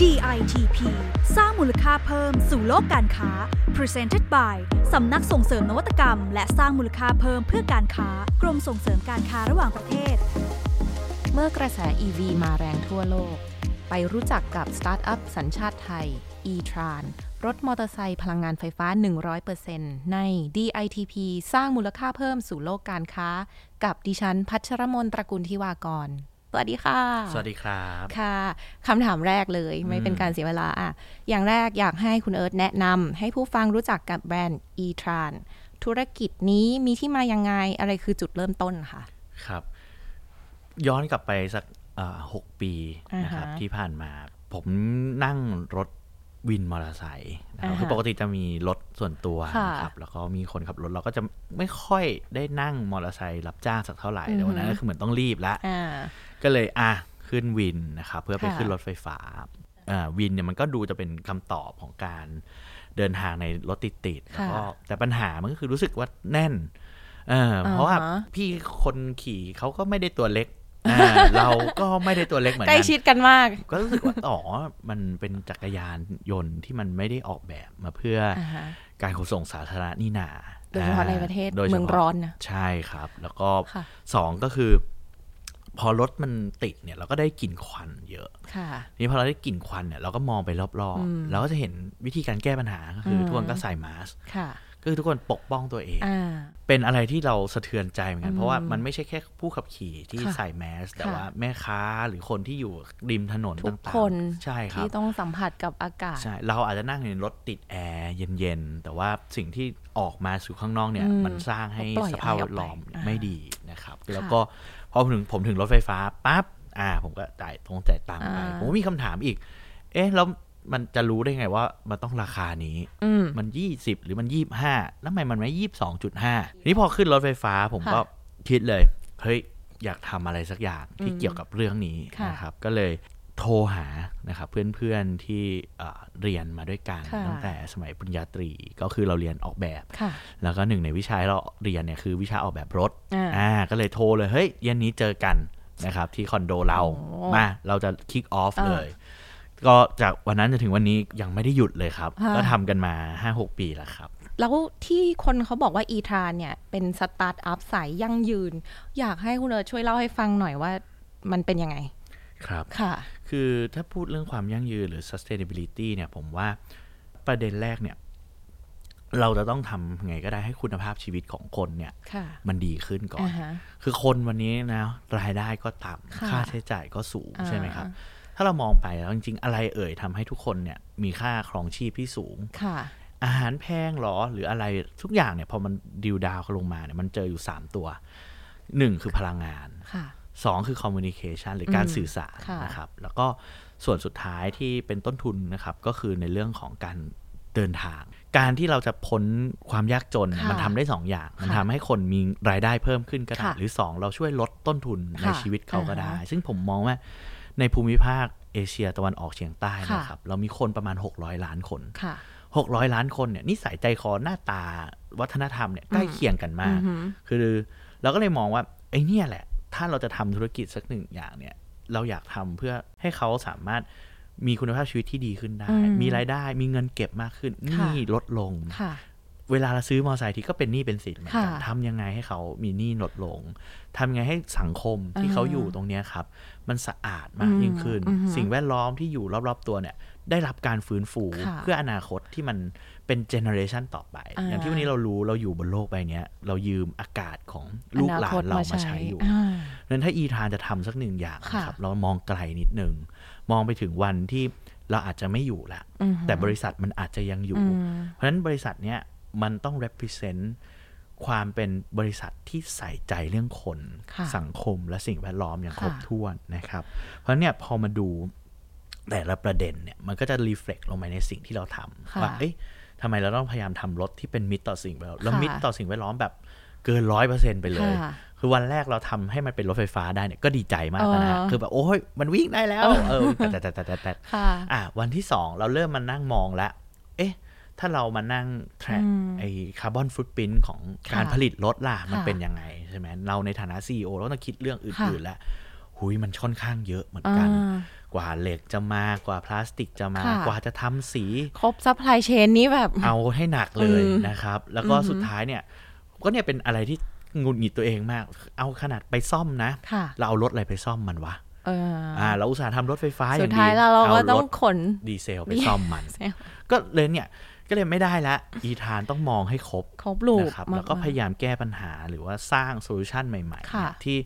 DITP สร้างมูลค่าเพิ่มสู่โลกการค้า Presented by สำนักส่งเสริมนวัตกรรม และสร้างมูลค่าเพิ่มเพื่อการค้ากรมส่งเสริมการค้าระหว่างประเทศ เมื่อกระแส EV มาแรงทั่วโลก ไปรู้จักกับสตาร์ทอัพสัญชาติไทย e-tran รถมอเตอร์ไซค์พลังงานไฟฟ้า 100%ใน DITP สร้างมูลค่าเพิ่มสู่โลกการค้า กับดิฉันพัชรมนตระกูลทิวากร สวัสดีค่ะ สวัสดีครับค่ะคำถามแรกเลยไม่เป็นการเสียเวลาอะอย่างแรกอยากให้คุณเอิร์ธแนะนำให้ผู้ฟังรู้จักกับแบรนด์ e-tran ธุรกิจนี้มีที่มายังไงอะไรคือจุดเริ่มต้นค่ะครับ ย้อนกลับไปสักอ่าหกปีนะครับอ่าฮะที่ผ่านมา ผมนั่งรถ วินมอเตอร์ไซค์นะครับอ่าฮะคือปกติจะมีรถส่วนตัวค่ะนะครับแล้วก็มีคนขับรถเราก็จะไม่ค่อยได้นั่งมอเตอร์ไซค์รับจ้างสักเท่าไหร่แต่วันนั้นก็คือเหมือนต้องรีบแล้วอ่าก็เลยอะขึ้นวินนะครับเพื่อไปค่ะขึ้นรถไฟฟ้าอ่าวินเนี่ยมันก็ดูจะเป็นคำตอบของการเดินทางในรถติดๆแล้วก็แต่ปัญหามันก็คือรู้สึกว่าแน่นเออเพราะว่าอ่าฮะพี่คนขี่เขาก็ไม่ได้ตัวเล็กอ่า เราก็ไม่ได้ตัวเล็กเหมือนใกล้กันชิดกันมาก ก็รู้สึกว่าอ๋อมันเป็นจักรยานยนต์ที่มันไม่ได้ออกแบบมาเพื่อออ่าฮะการขนส่งสาธารณะนี่นาโดยเฉพาะในประเทศโดยฉพาเมืองร้อนนะใช่ครับ แล้วก็ค่ะสองก็คือ พอรถมันติดเนี่ย เราก็ได้กลิ่นควันเยอะค่ะนี่พอเราได้กลิ่นควันเนี่ยเราก็มองไปรอบอืมๆเราก็จะเห็นวิธีการแก้ปัญหาก็คืออมทุกคนก็ใส่มาสก์ค่ะ ก็คือทุกคนปกป้องตัวเองอ่าเป็นอะไรที่เราสะเทือนใจเหมือนกัอืนมเพราะว่ามันไม่ใช่แค่ผู้ขับขี่ที่ค่ะใส่แมส แต่ค่ะว่าแม่ค้าหรือคนที่อยู่ริมถนนทุกต่างคนๆใช่ครับที่ต้องสัมผัสกับอากาศใช่เราอาจจะนั่งในรถติดแอร์เย็นๆ แต่ว่าสิ่งที่ออกมาสู่ข้างนอกเนี่ยอืมมันสร้างให้ปล่อยสภาพอะไรอแวอกดไปล้อมอ่าไม่ดีนะครับ แล้วก็พอผมถึงผมถึงรถไฟฟ้าปั๊บอ่า ผมก็จ่ายตรงจ่ายตังค์ไปอ่าผมก็มีคำถามอีก เอ๊ะแล้ว มันจะรู้ได้ไงว่ามันต้องราคานี้อืมมันยี่สิบหรือมันยี่บห้าแล้วทำไมมันไม่ยี่บสองจุดห้านี่พอขึ้นรถไฟฟ้าผมก็ค่ะคิดเลย เฮ้ย อยากทำอะไรสักอย่างที่อืมเกี่ยวกับเรื่องนี้ค่ะนะครับ ก็เลยโทรหานะครับเพื่อนๆที่เอ่อเรียนมาด้วยกันค่ะตั้งแต่สมัยปริญญาตรีก็คือเราเรียนออกแบบค่ะแล้วก็หนึ่งในวิชาที่เราเรียนเนี่ยคือวิชาออกแบบรถอ่าอ่าก็เลยโทรเลยเฮ้ยเย็นนี้เจอกันนะครับที่คอนโดเราโอ้มาเราจะ kick off อ่าเลย ก็จากวันนั้นจนถึงวันนี้ยังไม่ได้หยุดเลยครับค่ะก็ทำกันมา5-6ปีแล้วครับ แล้วที่คนเขาบอกว่า ETRAN เนี่ย เป็นสตาร์ทอัพสายยั่งยืน อยากให้คุณเอิร์ธช่วยเล่าให้ฟังหน่อยว่ามันเป็นยังไงครับ ค่ะ คือถ้าพูดเรื่องความยั่งยืนหรือ sustainability เนี่ยผมว่าประเด็นแรกเนี่ย เราจะต้องทำไงก็ได้ให้คุณภาพชีวิตของคนเนี่ย ค่ะมันดีขึ้นก่อน อ่าฮะ คือคนวันนี้นะรายได้ก็ต่ค่ะำค่าใช้จ่ายก็สูงอ่าใช่ไหมครับ ถ้าเรามองไปแล้วจริงๆ อะไรเอ่ยทำให้ทุกคนเนี่ยมีค่าครองชีพที่สูงค่ะ อาหารแพงเหรอหรืออะไรทุกอย่างเนี่ยพอมันดิวดาวลงมาเนี่ยมันเจออยู่ 3 ตัว1คือพลังงานค่ะ2คือ communication หรือการอืมสื่อสารค่ะนะครับ แล้วก็ส่วนสุดท้ายที่เป็นต้นทุนนะครับ ก็คือในเรื่องของการเดินทาง การที่เราจะพ้นความยากจนเนี่ยค่ะมันทำได้2อย่าง มันค่ะทำให้คนมีรายได้เพิ่มขึ้นก็ได้ค่ะหรือ 2 เราช่วยลดต้นทุนในค่ะชีวิตเขาก็ได้อ่าฮะซึ่งผมมองว่า ในภูมิภาคเอเชียตะวันออกเฉียงใต้ค่ะนะครับ เรามีคนประมาณ 600 ล้านคนค่ะ600ล้านคนเนี่ยนิสัยใจคอหน้าตาวัฒนธรรมเนี่ยใกล้เคียงกันมากอือหือคือเราก็เลยมองว่าไอ้เนี่ยแหละ ถ้าเราจะทำธุรกิจสักหนึ่งอย่างเนี่ย เราอยากทำเพื่อให้เขาสามารถมีคุณภาพชีวิตที่ดีขึ้นได้อืมมีรายได้มีเงินเก็บมากขึ้นหค่ะนี้ลดลงค่ะ เวลาเราซื้อมอเตอร์ไซค์ที่ก็เป็นหนี้เป็นสินเหมือนกันค่ะทำยังไงให้เขามีหนี้ลดลงทำยังไงให้สังคมที่อ่าเขาอยู่ตรงเนี้ยครับ มันสะอาดมากยิ่งขึ้นอืมอือฮึสิ่งแวดล้อมที่อยู่รอบๆตัวเนี่ย ได้รับการฟื้นฟูค่ะเพื่ออนาคตที่มันเป็น generation ต่อไปอ่าอย่างที่วันนี้เรารู้เราอยู่บนโลกใบเนี้ยเรายืมอากาศของลูกหลานเรามาใช้อยู่อ่าเพราะฉะนั้นถ้า ETRAN จะทำสักหนึ่งอย่างค่ะนะครับ เรามองไกลนิดนึงมองไปถึงวันที่เราอาจจะไม่อยู่ละอือฮึแต่บริษัทมันอาจจะยังอยู่อืมเพราะฉะนั้นบริษัทเนี้ย มันต้อง represent ความเป็นบริษัทที่ใส่ใจเรื่องคนค่ะสังคมและสิ่งแวดล้อมอย่างค่ะครบถ้วนนะครับ เพราะฉะนั้นเนี่ยพอมาดูแต่ละประเด็นเนี่ยมันก็จะ reflect ลงไปในสิ่งที่เราทำค่ะว่าเอ๊ะทำไมเราต้องพยายามทำรถที่เป็นมิตรต่อสิ่งแวดล้อมแล้วค่ะมิตรต่อสิ่งแวดล้อมแบบเกินร้อยเปอร์เซ็นไปเลยค่ะคือวันแรกเราทำให้มันเป็นรถไฟฟ้าได้เนี่ยก็ดีใจมากแล้วนะฮะเออคือแบบโอ้ยมันวิ่งได้แล้ว เออแต่แต่แต่แต่แต่ค่ะอะวันที่สองเราเริ่มมานั่งมองแล้ว เอ๊ะ ถ้าเรามานั่ง track อืมไอ้คาร์บอนฟุตปรินของค่ะการผลิตรถล่ะมันค่ะเป็นยังไงใช่ไหมเราในฐานะ CEO เราต้องคิดเรื่องค่ะอื่นๆแล้วหุยมันค่อนข้างเยอะเหมือนกันอ่ากว่าเหล็กจะมากว่าพลาสติกจะมาค่ะกว่าจะทำสี ครบซัพพลายเชนนี้แบบ เอาให้หนักเลยอืมนะครับ แล้วก็อือหือสุดท้ายเนี่ย ก็เนี่ยเป็นอะไรที่หงุดหงิดตัวเองมาก เอาขนาดไปซ่อมนะค่ะเราเอารถอะไรไปซ่อมมันวะเอออ่าเราอุตส่าห์ทำรถไฟฟ้าอสุย่าดงดีท้ายแล้วเราก็อต้องรถขนดีเซลไปซ่อมมันเซลล์ก็เลยเนี่ย ก็เลยไม่ได้ละ อีธานต้องมองให้ครบครบลูกนะครับมาแล้วก็พยายามแก้ปัญหาหรือว่าสร้างโซลูชันใหม่ๆค่ะเนี่ยที่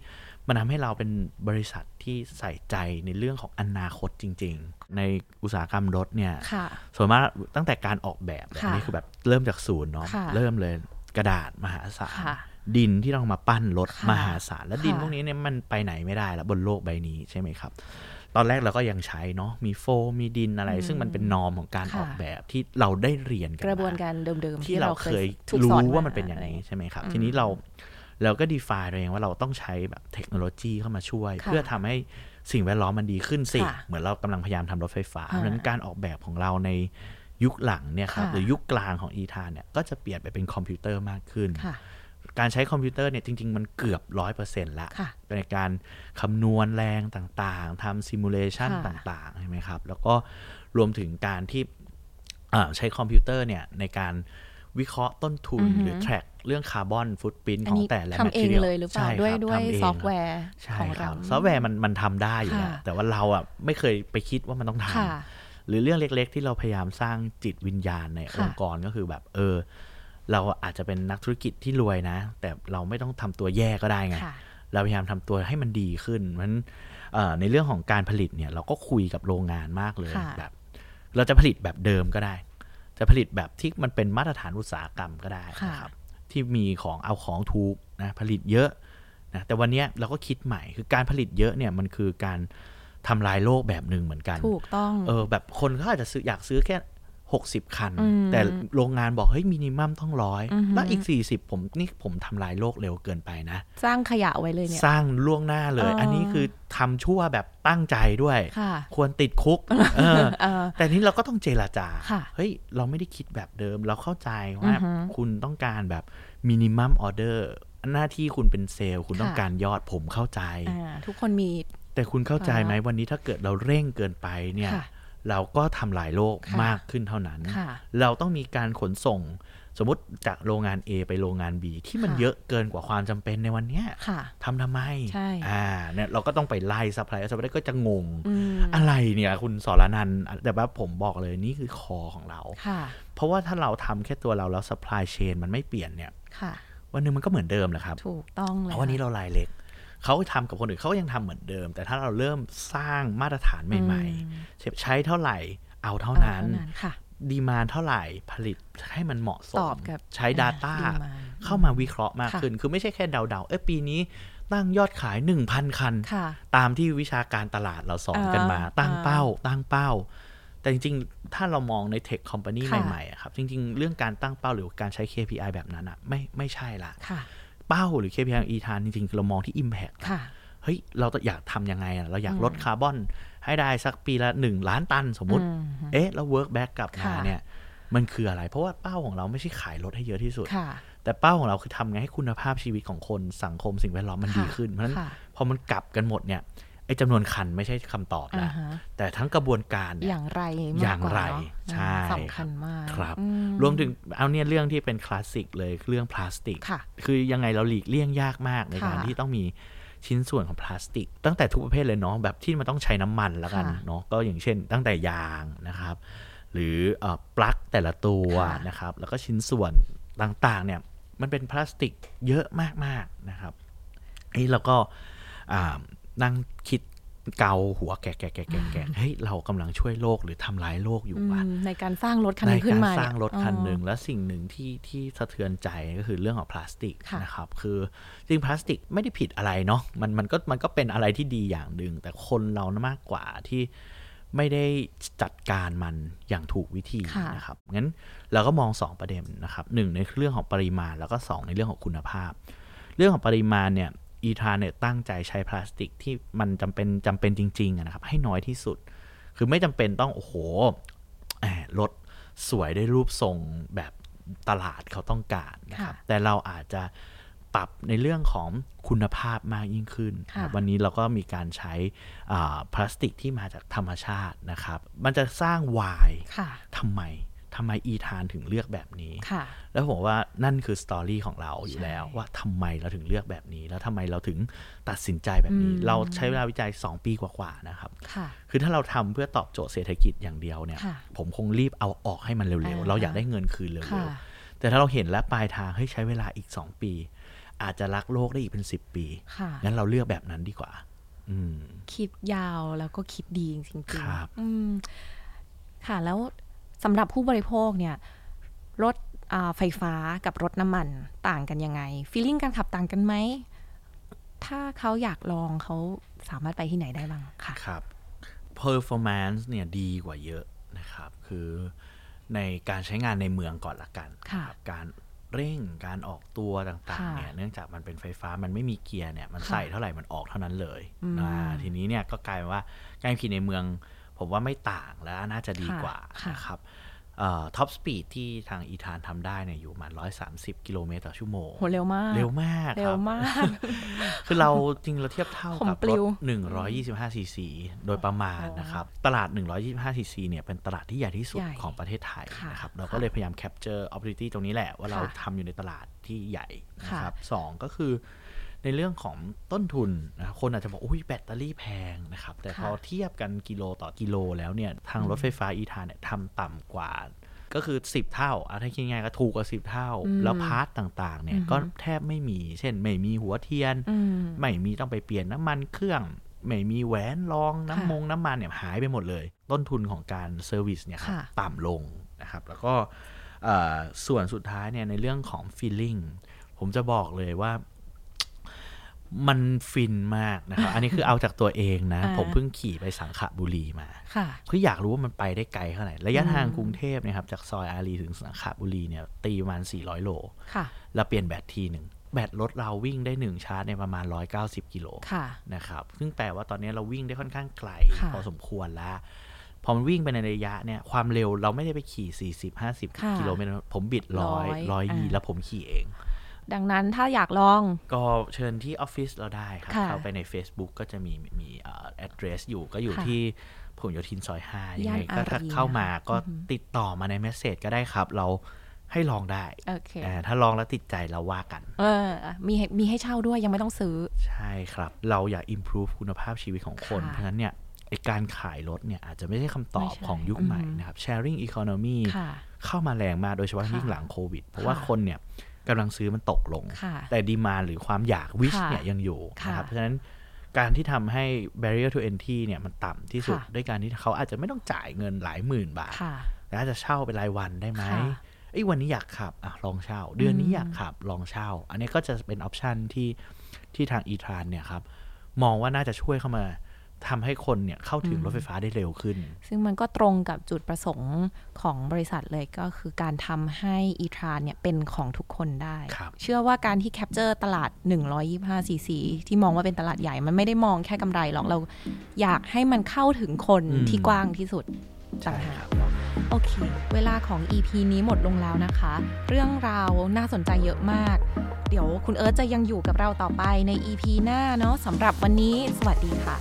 มันทำให้เราเป็นบริษัทที่ใส่ใจในเรื่องของอนาคตจริง ๆ ในอุตสาหกรรมรถเนี่ยค่ะส่วนมากตั้งแต่การออกแบบแบบค่ะนี้คือแบบเริ่มจากศูนย์เนาะค่ะเริ่มเลยกระดาษมหาศาลค่ะดินที่ต้องมาปั้นรถค่ะมหาศาลแล้วดินค่ะพวกนี้เนี่ยมันไปไหนไม่ได้แล้วบนโลกใบนี้ใช่ไหมครับ ตอนแรกเราก็ยังใช้เนาะมีโฟมมีดินอะไร ซึ่งมันเป็นนอมของการค่ะออกแบบที่เราได้เรียนกมันกระบวนการเดิมๆที่เราเคยถูกรู้สอนว่ามันเป็นอย่างนี้ใช่ไหมครับ ทีนี้เราเราก็ define ตัวเองว่าเราต้องใช้แบบเทคโนโลยีเข้ามาช่วยค่ะเพื่อทำให้สิ่งแวดล้อมมันดีขึ้นสิค่ะเหมือนเรากำลังพยายามทำรถไฟฟ้าอ่าเพราะฉะนั้นการออกแบบของเราในยุคหลังเนี่ยครับค่ะหรือยุคกลางของ ETRAN เนี่ยก็จะเปลี่ยนไปเป็นคอมพิวเตอร์มากขึ้นค่ะ การใช้คอมพิวเตอร์เนี่ยจริง ๆ มันเกือบร้อยเปอร์เซ็นต์ละค่ะในการคำนวณแรงต่างๆทำ simulation ค่ะต่างๆใช่ไหมครับ แล้วก็รวมถึงการที่อ่าใช้คอมพิวเตอร์เนี่ยในการวิเคราะห์ต้นทุนอือหือหรือ track เรื่องคาร์บอนฟุตปรินอัขนองนี้แต่ละทำเอง material เลยหรือเปล่าใช่ด้วยครับด้วยทำเงซอฟต์แวร์ใช่ของครัเราบซอฟต์แวร์มันมันทำได้อยู่แล้วค่ะแต่ว่าเราอะไม่เคยไปคิดว่ามันต้องทค่ะำหรือเรื่องเล็กๆ ที่เราพยายามสร้างจิตวิญญาณในค่ะองค์กรก็คือแบบเออ เราอาจจะเป็นนักธุรกิจที่รวยนะ แต่เราไม่ต้องทำตัวแย่ก็ได้ไงค่ะเราพยายามทำตัวให้มันดีขึ้นมันเอ่อในเรื่องของการผลิตเนี่ย เราก็คุยกับโรงงานมากเลยค่ะแบบ เราจะผลิตแบบเดิมก็ได้ จะผลิตแบบที่มันเป็นมาตรฐานอุตสาหกรรมก็ได้ค่ะนะครับ ที่มีของเอาของถูกนะผลิตเยอะนะแต่วันเนี้ยเราก็คิดใหม่คือการผลิตเยอะเนี่ยมันคือการทำลายโลกแบบหนึ่งเหมือนกัน ถูกต้อง เออแบบคนเขาอาจจะซื้ออยากซื้อแค่ หกสิบคันอืมแต่โรงงานบอกเฮ้ยมินิมัมต้องร้อยอือหือแล้วอีกสี่สิบผมนี่ผมทำลายโลกเร็วเกินไปนะ สร้างขยะไว้เลยเนี่ย สร้างล่วงหน้าเลยเอออัอันนี้คือทำชั่วแบบตั้งใจด้วยค่ะควรติดคุกเออเออแต่นี้เราก็ต้องเจรจาค่ะเฮ้ย เราไม่ได้คิดแบบเดิม เราเข้าใจว่าอือฮึคุณต้องการแบบมินิมัมออเดอร์หน้าที่คุณเป็นเซลล์ คุณต้องค่ะการยอดผมเข้าใจอ่าทุกคนมีแต่คุณเข้าใจไหมอ่าวันนี้ถ้าเกิดเราเร่งเกินไปเนี่ยค่ะ เราก็ทำลายโลกค่ะมากขึ้นเท่านั้นค่ะเราต้องมีการขนส่งสมมติจากโรงงาน A ไปโรงงาน B ที่มันค่ะเยอะเกินกว่าความจำเป็นในวันเนี้ยค่ะทำทำไมใช่อ่าเนี่ยเราก็ต้องไปไล่ supply supply ก็จะงงอืมอะไรเนี่ยคุณสรณัญช์แต่ว่าผมบอกเลยนี่คือ core ของเราค่ะเพราะว่าถ้าเราทำแค่ตัวเราแล้ว supply chain มันไม่เปลี่ยนเนี่ยค่ะวันหนึ่งมันก็เหมือนเดิมแหละครับ ถูกต้องเลยเพราะวันนี้เรารายเล็ก เขาทำกับคนอื่นเขาก็ยังทำเหมือนเดิม แต่ถ้าเราเริ่มสร้างมาตรฐานใหม่ๆใช้เท่าไหร่เอาเท่าเอานั้นเท่านั้นค่ะดีมานเท่าไหร่ผลิตให้มันเหมาะสตมอบกับใช้ Data อ่า demand เข้ามาวิเคราะห์มากค่ะขึ้น คือไม่ใช่แค่เดาๆ เอ้ยปีนี้ตั้งยอดขาย 1,000 คันค่ะตามที่วิชาการตลาดเราสอนกันมาอ่าตั้งอ่าเป้า ตั้งเป้า แต่จริง ๆ ถ้าเรามองในเทคคอมพานีค่ะใหม่ๆอะครับ จริง ๆ เรื่องการตั้งเป้าหรือการใช้ KPI แบบนั้นอะไม่ไม่ใช่ละค่ะ เป้าหรือ KPI อีทานจริงๆเรามองที่ Impact ค่ะเฮ้ย เราอยากทำยังไงอะเราอยากอืมลดคาร์บอนให้ได้สักปีละ 1 ล้านตันสมมุติอืมเอ๊ะ แล้ว work back กลับมาค่ะเนี่ย มันคืออะไร เพราะว่าเป้าของเราไม่ใช่ขายรถให้เยอะที่สุดค่ะแต่เป้าของเราคือทำไงให้คุณภาพชีวิตของคนสังคมสิ่งแวดล้อมมันค่ะดีขึ้น เพราะฉะนั้นค่ะพอมันกลับกันหมดเนี่ย ไอ้จำนวนคันไม่ใช่คำตอบอ่านะฮะแต่ทั้งกระบวนการเนี่อยย่างไรมากอย่างกว่าไรเนอะใช่สำคัญมากครับอืรวมถึงเอาเนี่ยเรื่องที่เป็นคลาสสิกเลยเรื่องพลาสติกค่ะคือยังไงเราหลีกเลี่ยงยากมากในการค่ะที่ต้องมีชิ้นส่วนของพลาสติก ตั้งแต่ทุกประเภทเลยเนาะแบบที่มันต้องใช้น้ำมันแล้วกันค่ะเนาะก็อย่างเช่น ตั้งแต่ยางนะครับ หรือเอ่อปลั๊กแต่ละตัวค่ะนะครับ แล้วก็ชิ้นส่วนต่างๆเนี่ยมันเป็นพลาสติกเยอะมากๆนะครับนี่เราก็อ่า นั่งคิดเกาหัวแกะแกะแกะแกะแกะเฮ้ยเรากำลังช่วยโลกหรือทำร้ายโลกอยู่ว่ะอืมในการสร้างรถคันในนี้ขึ้กานรมาสร้างรถคันหนึ่งอ๋อและสิ่งหนึ่งที่ที่สะเทือนใจก็คือเรื่องของพลาสติกค่ะนะครับคือจริงพลาสติกไม่ได้ผิดอะไรเนาะมันมันก็มันก็เป็นอะไรที่ดีอย่างหนึ่งแต่คนเรานะมากกว่าที่ไม่ได้จัดการมันอย่างถูกวิธีค่ะนะครับงั้นเราก็มองสองประเด็นนะครับหนึ่งในเรื่องของปริมาณแล้วก็สองในเรื่องของคุณภาพ เรื่องของปริมาณเนี่ย อีทานเนี่ยตั้งใจใช้พลาสติกที่มันจำเป็นจำเป็นจริงๆอะนะครับ ให้น้อยที่สุด คือไม่จำเป็นต้อง โอ้โหแหมรถสวยได้รูปทรงแบบตลาดเขาต้องการนะครับค่ะแต่เราอาจจะปรับในเรื่องของคุณภาพมากยิ่งขึ้นค่ะวันนี้เราก็มีการใช้อ่าพลาสติกที่มาจากธรรมชาตินะครับ มันจะสร้างวายค่ะทำไม ทำไมอีธานถึงเลือกแบบนี้ค่ะแล้วผมว่านั่นคือสตอรี่ของเราอยู่ใช่แล้ว ว่าทำไมเราถึงเลือกแบบนี้ แล้วทำไมเราถึงตัดสินใจแบบนี้อืมเราใช้เวลาวิจัย 2 ปีกว่าๆนะครับค่ะคือถ้าเราทำเพื่อตอบโจทย์เศรษฐกิจอย่างเดียวเนี่ยค่ะผมคงรีบเอาออกให้มันเร็วอ่าๆเราอยากได้เงินคืนเร็ค่ะวๆ แต่ถ้าเราเห็นแล้วปลายทางเฮ้ยใช้เวลาอีก 2 ปี อาจจะรักโลกได้อีกเป็น 10 ปีค่ะงั้นเราเลือกแบบนั้นดีกว่าอืมคิดยาวแล้วก็คิดดีจริงครับๆอืมค่ะแล้ว สำหรับผู้บริโภคเนี่ยรถอ่าไฟฟ้ากับรถน้ำมันต่างกันยังไงฟีลลิ่งการขับต่างกันไหม ถ้าเขาอยากลองเขาสามารถไปที่ไหนได้บ้างค่ะครับ performance เนี่ยดีกว่าเยอะนะครับ คือในการใช้งานในเมืองก่อนละกันค่ะรับการเร่งการออกตัวต่างๆค่ะเนี่ยเนื่องจากมันเป็นไฟฟ้ามันไม่มีเกียร์เนี่ยมันค่ะใส่เท่าไหร่มันออกเท่านั้นเลยอืมนะทีนี้เนี่ยก็กลายเป็นว่าการขี่ในเมือง ผมว่าไม่ต่างและน่าจะดีค่ะกว่าค่ะนะครับท็อปสปีดที่ทางอีธานทำได้เนี่ยอยู่ประมาณ 130 กิโลเมตรต่อชั่วโมงโหเร็วมาก เร็วมากเร็ควรับมาก คือเราจริงเราเทียบเท่าผมกับปลิรวถ125ซีซีโดยประมาณนะครับ ตลาด 125ซีซีเนี่ยเป็นตลาดที่ใหญ่ที่สุดใหญ่ของประเทศไทยค่ะนะครับ เราก็ค่ะเลยพยายามแคปเจอร์ opportunity ตรงนี้แหละ ว่าเราค่ะทำอยู่ในตลาดที่ใหญ่นะครับค่ะสองก็คือ ในเรื่องของต้นทุนนะคนอาจจะบอกอุ้ยแบตเตอรี่แพงนะครับ แต่พอเทียบกันกิโลต่อกิโลแล้วเนี่ยทางรถไฟฟ้า ETRAN เนี่ยทำต่ำกว่าก็คือ 10 เท่าอะถ้าคิดง่ายๆก็ถูกกว่า 10 เท่าอืมแล้ว part ต่างๆ เนี่ยอือฮึก็แทบไม่มี เช่น ไม่มีหัวเทียนอืมไม่มีต้องไปเปลี่ยนน้ำมันเครื่อง ไม่มีแหวนรองน้ำมงน้ำมันเนี่ยหายไปหมดเลย ต้นทุนของการ service เนี่ยครับค่ะต่ำลงนะครับ แล้วก็เอ่อส่วนสุดท้ายเนี่ยในเรื่องของ feeling ผมจะบอกเลยว่า มันฟินมากนะครับ อันนี้คือเอาจากตัวเองนะอ่าผมเพิ่งขี่ไปสังขละบุรีมาค่ะคืออยากรู้ว่ามันไปได้ไกลเท่าไหร่ ระยะทางอืมกรุงเทพนะครับจากซอยอารีถึงสังขละบุรีเนี่ยตีประมาณ 400 โลค่ะแล้วเปลี่ยนแบตทีหนึ่งแบตรถเราวิ่งได้ 1 ชาร์จในประมาณ 190 กิโลค่ะนะครับ ซึ่งแปลว่าตอนนี้เราวิ่งได้ค่อนข้างไกลค่ะพอสมควรแล้วพอมันวิ่งไปในระยะเนี่ยความเร็วเราไม่ได้ไปขี่ 40ค่ะ50 กิโลเมตรผมบิดร้อยร้ร้ออยยยี่อ่าแล้วผมขี่เอง ดังนั้นถ้าอยากลอง ก็เชิญที่ออฟฟิศเราได้ครับค่ะเข้าไปใน Facebook ก็จะมีมีเอ่อ address อยู่ก็อยู่ค่ะที่ผลโยธินซอย5ยังไงย่านก็อารีถ้าเข้ามานะคะก็อือฮึติดต่อมาในเมสเซจก็ได้ครับเราให้ลองได้โอเคอ่าถ้าลองแล้วติดใจเราว่ากัน เออ มีให้มีให้เช่าด้วยยังไม่ต้องซื้อ ใช่ครับ เราอยาก improve คุณภาพชีวิตของคนค่ะเพราะฉะนั้นเนี่ยไอการขายรถเนี่ยอาจจะไม่ใช่คำตอบไม่ใช่ของยุคใหม่อืมนะครับ sharing economy ค่ะเข้ามาแรงมากโดยเฉพาะค่ะยิ่งหลังโควิด เพราะว่าค่ะคนเนี่ย กำลังซื้อมันตกลงค่ะแต่ดีมาหรือความอยากวิชค่ะเนี่ยยังอยู่ค่ะนะครับเพราะฉะนั้นการที่ทำให้ barrier to entry เนี่ยมันต่ำที่สุดค่ะด้วยการที่เขาอาจจะไม่ต้องจ่ายเงินหลายหมื่นบาทค่ะแต่อาจจะเช่าเป็นรายวันได้ไหมค่ะไอ้ยวันนี้อยากขับอะลองเช่า เดือนนี้อืมอยากขับลองเช่า อันนี้ก็จะเป็น option ที่ที่ทาง ETRAN เนี่ยครับมองว่าน่าจะช่วยเข้ามา ทำให้คนเนี่ยเข้าถึงรถไฟฟ้าได้เร็วขึ้น ซึ่งมันก็ตรงกับจุดประสงค์ของบริษัทเลยก็คือการทำให้ ETRAN เนี่ยเป็นของทุกคนได้ครับเชื่อว่าการที่ capture ตลาด 125ซีซีที่มองว่าเป็นตลาดใหญ่ มันไม่ได้มองแค่กำไรหรอก เราอยากให้มันเข้าถึงคนอืมที่กว้างที่สุดใช่ต่างหากครับโอเค เวลาของ EP นี้หมดลงแล้วนะคะ เรื่องราวน่าสนใจเยอะมาก เดี๋ยวคุณเอิร์ธจะยังอยู่กับเราต่อไปใน EP หน้าเนาะสำหรับวันนี้ สวัสดีค่ะ